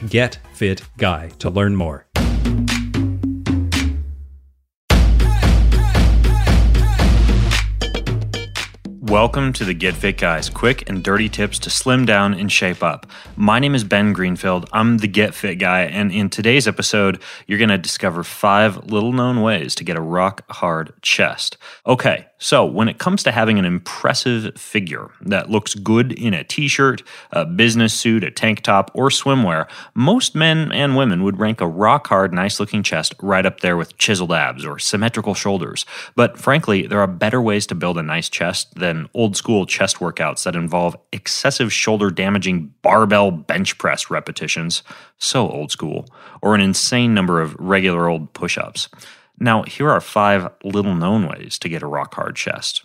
getfitguy to learn more. Welcome to the Get Fit Guys, quick and dirty tips to slim down and shape up. My name is Ben Greenfield. I'm the Get Fit Guy, and in today's episode, you're going to discover five little known ways to get a rock hard chest. Okay, so when it comes to having an impressive figure that looks good in a t shirt, a business suit, a tank top, or swimwear, most men and women would rank a rock hard, nice looking chest right up there with chiseled abs or symmetrical shoulders. But frankly, there are better ways to build a nice chest than old school chest workouts that involve excessive shoulder damaging barbell bench press repetitions, so old school, or an insane number of regular old push ups. Now, here are five little known ways to get a rock hard chest.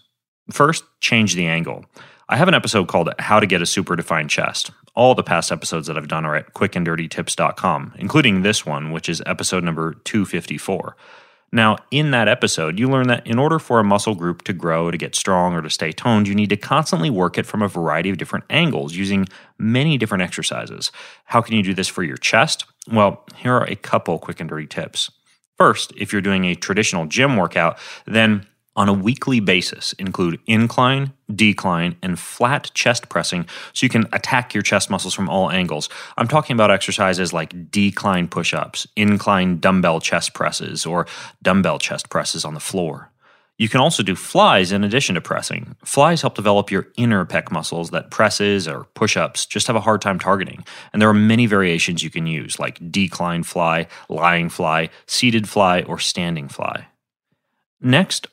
First, change the angle. I have an episode called How to Get a Super Defined Chest. All the past episodes that I've done are at quickanddirtytips.com, including this one, which is episode number 254. Now, in that episode, you learn that in order for a muscle group to grow, to get strong, or to stay toned, you need to constantly work it from a variety of different angles using many different exercises. How can you do this for your chest? Well, here are a couple quick and dirty tips. First, if you're doing a traditional gym workout, then on a weekly basis include incline, decline, and flat chest pressing so you can attack your chest muscles from all angles. I'm talking about exercises like decline push ups, incline dumbbell chest presses, or dumbbell chest presses on the floor. You can also do flies in addition to pressing. Flies help develop your inner pec muscles that presses or push ups just have a hard time targeting. And there are many variations you can use, like decline fly, lying fly, seated fly, or standing fly. Next,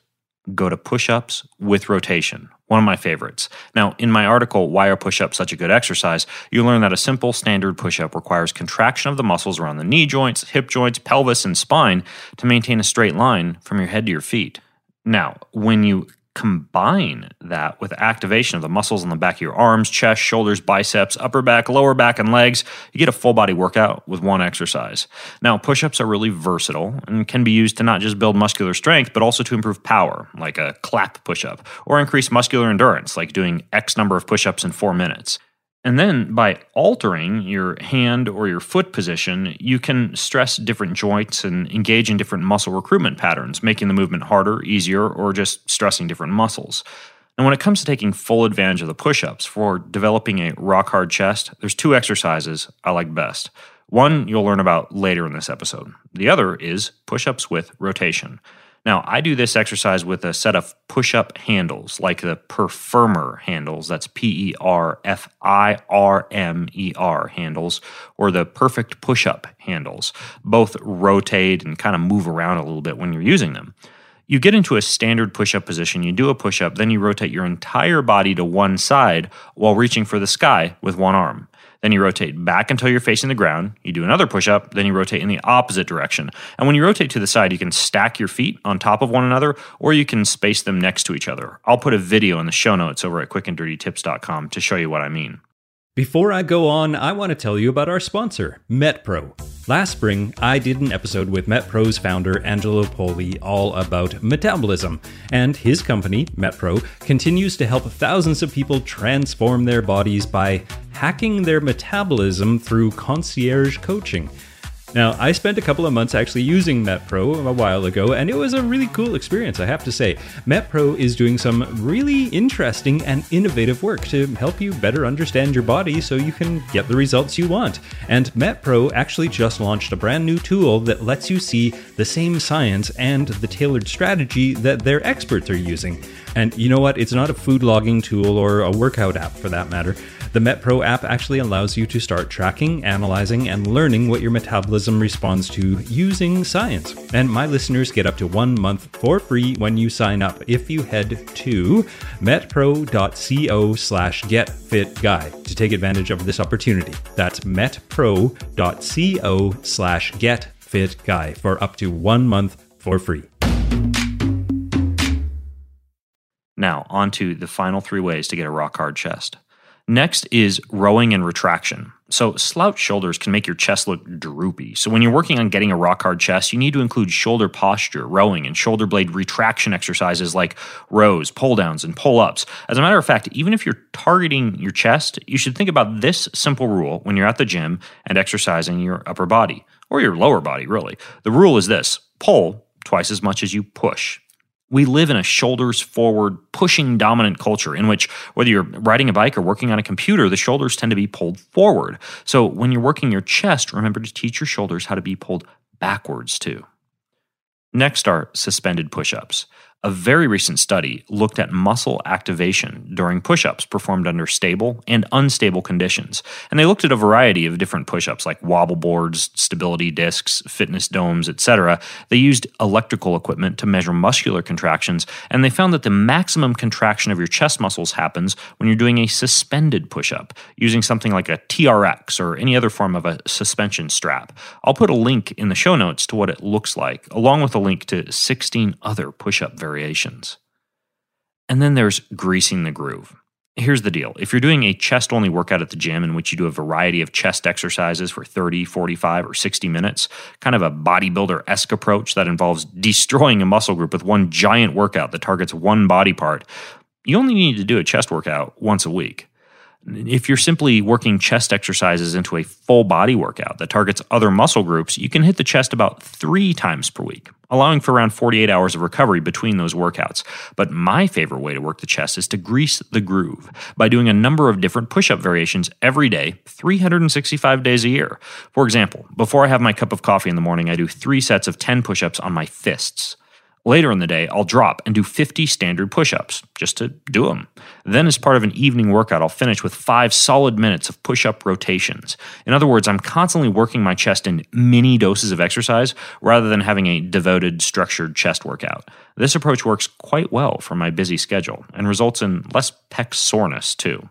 go to push ups with rotation, one of my favorites. Now, in my article, Why Are Push Ups Such a Good Exercise? you learn that a simple standard push up requires contraction of the muscles around the knee joints, hip joints, pelvis, and spine to maintain a straight line from your head to your feet. Now, when you combine that with activation of the muscles in the back of your arms, chest, shoulders, biceps, upper back, lower back, and legs, you get a full body workout with one exercise. Now, push ups are really versatile and can be used to not just build muscular strength, but also to improve power, like a clap push up, or increase muscular endurance, like doing X number of push ups in four minutes. And then by altering your hand or your foot position, you can stress different joints and engage in different muscle recruitment patterns, making the movement harder, easier, or just stressing different muscles. And when it comes to taking full advantage of the push ups for developing a rock hard chest, there's two exercises I like best. One you'll learn about later in this episode. The other is push ups with rotation. Now, I do this exercise with a set of push up handles, like the Perfirmer handles. That's P E R F I R M E R handles, or the Perfect Push Up handles. Both rotate and kind of move around a little bit when you're using them. You get into a standard push up position, you do a push up, then you rotate your entire body to one side while reaching for the sky with one arm. Then you rotate back until you're facing the ground. You do another push up, then you rotate in the opposite direction. And when you rotate to the side, you can stack your feet on top of one another or you can space them next to each other. I'll put a video in the show notes over at quickanddirtytips.com to show you what I mean. Before I go on, I want to tell you about our sponsor, MetPro. Last spring, I did an episode with MetPro's founder, Angelo Poli, all about metabolism. And his company, MetPro, continues to help thousands of people transform their bodies by hacking their metabolism through concierge coaching. Now, I spent a couple of months actually using MetPro a while ago, and it was a really cool experience, I have to say. MetPro is doing some really interesting and innovative work to help you better understand your body so you can get the results you want. And MetPro actually just launched a brand new tool that lets you see the same science and the tailored strategy that their experts are using. And you know what? It's not a food logging tool or a workout app for that matter. The MetPro app actually allows you to start tracking, analyzing, and learning what your metabolism responds to using science. And my listeners get up to one month for free when you sign up if you head to metpro.co slash getfitguy to take advantage of this opportunity. That's metpro.co slash getfitguy for up to one month for free. Now, on to the final three ways to get a rock hard chest. Next is rowing and retraction. So, slouch shoulders can make your chest look droopy. So, when you're working on getting a rock hard chest, you need to include shoulder posture, rowing, and shoulder blade retraction exercises like rows, pull downs, and pull ups. As a matter of fact, even if you're targeting your chest, you should think about this simple rule when you're at the gym and exercising your upper body or your lower body, really. The rule is this pull twice as much as you push. We live in a shoulders forward, pushing dominant culture in which, whether you're riding a bike or working on a computer, the shoulders tend to be pulled forward. So when you're working your chest, remember to teach your shoulders how to be pulled backwards too. Next are suspended push ups. A very recent study looked at muscle activation during push ups performed under stable and unstable conditions. And they looked at a variety of different push ups like wobble boards, stability discs, fitness domes, etc. They used electrical equipment to measure muscular contractions, and they found that the maximum contraction of your chest muscles happens when you're doing a suspended push up using something like a TRX or any other form of a suspension strap. I'll put a link in the show notes to what it looks like, along with a link to 16 other push up variations. And then there's greasing the groove. Here's the deal. If you're doing a chest only workout at the gym in which you do a variety of chest exercises for 30, 45, or 60 minutes, kind of a bodybuilder esque approach that involves destroying a muscle group with one giant workout that targets one body part, you only need to do a chest workout once a week. If you're simply working chest exercises into a full body workout that targets other muscle groups, you can hit the chest about three times per week, allowing for around 48 hours of recovery between those workouts. But my favorite way to work the chest is to grease the groove by doing a number of different push up variations every day, 365 days a year. For example, before I have my cup of coffee in the morning, I do three sets of 10 push ups on my fists. Later in the day, I'll drop and do 50 standard push ups just to do them. Then, as part of an evening workout, I'll finish with five solid minutes of push up rotations. In other words, I'm constantly working my chest in mini doses of exercise rather than having a devoted, structured chest workout. This approach works quite well for my busy schedule and results in less pec soreness, too.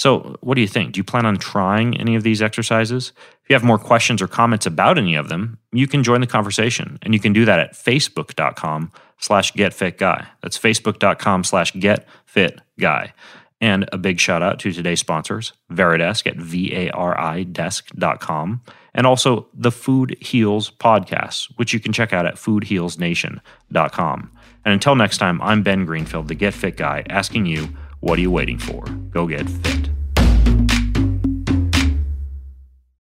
So, what do you think? Do you plan on trying any of these exercises? If you have more questions or comments about any of them, you can join the conversation. And you can do that at facebook.com slash getfitguy. That's facebook.com slash getfitguy. And a big shout out to today's sponsors, Varidesk at V-A-R-I desk.com, and also the Food Heals podcast, which you can check out at foodhealsnation.com. And until next time, I'm Ben Greenfield, the Get Fit Guy, asking you, what are you waiting for? Go get fit.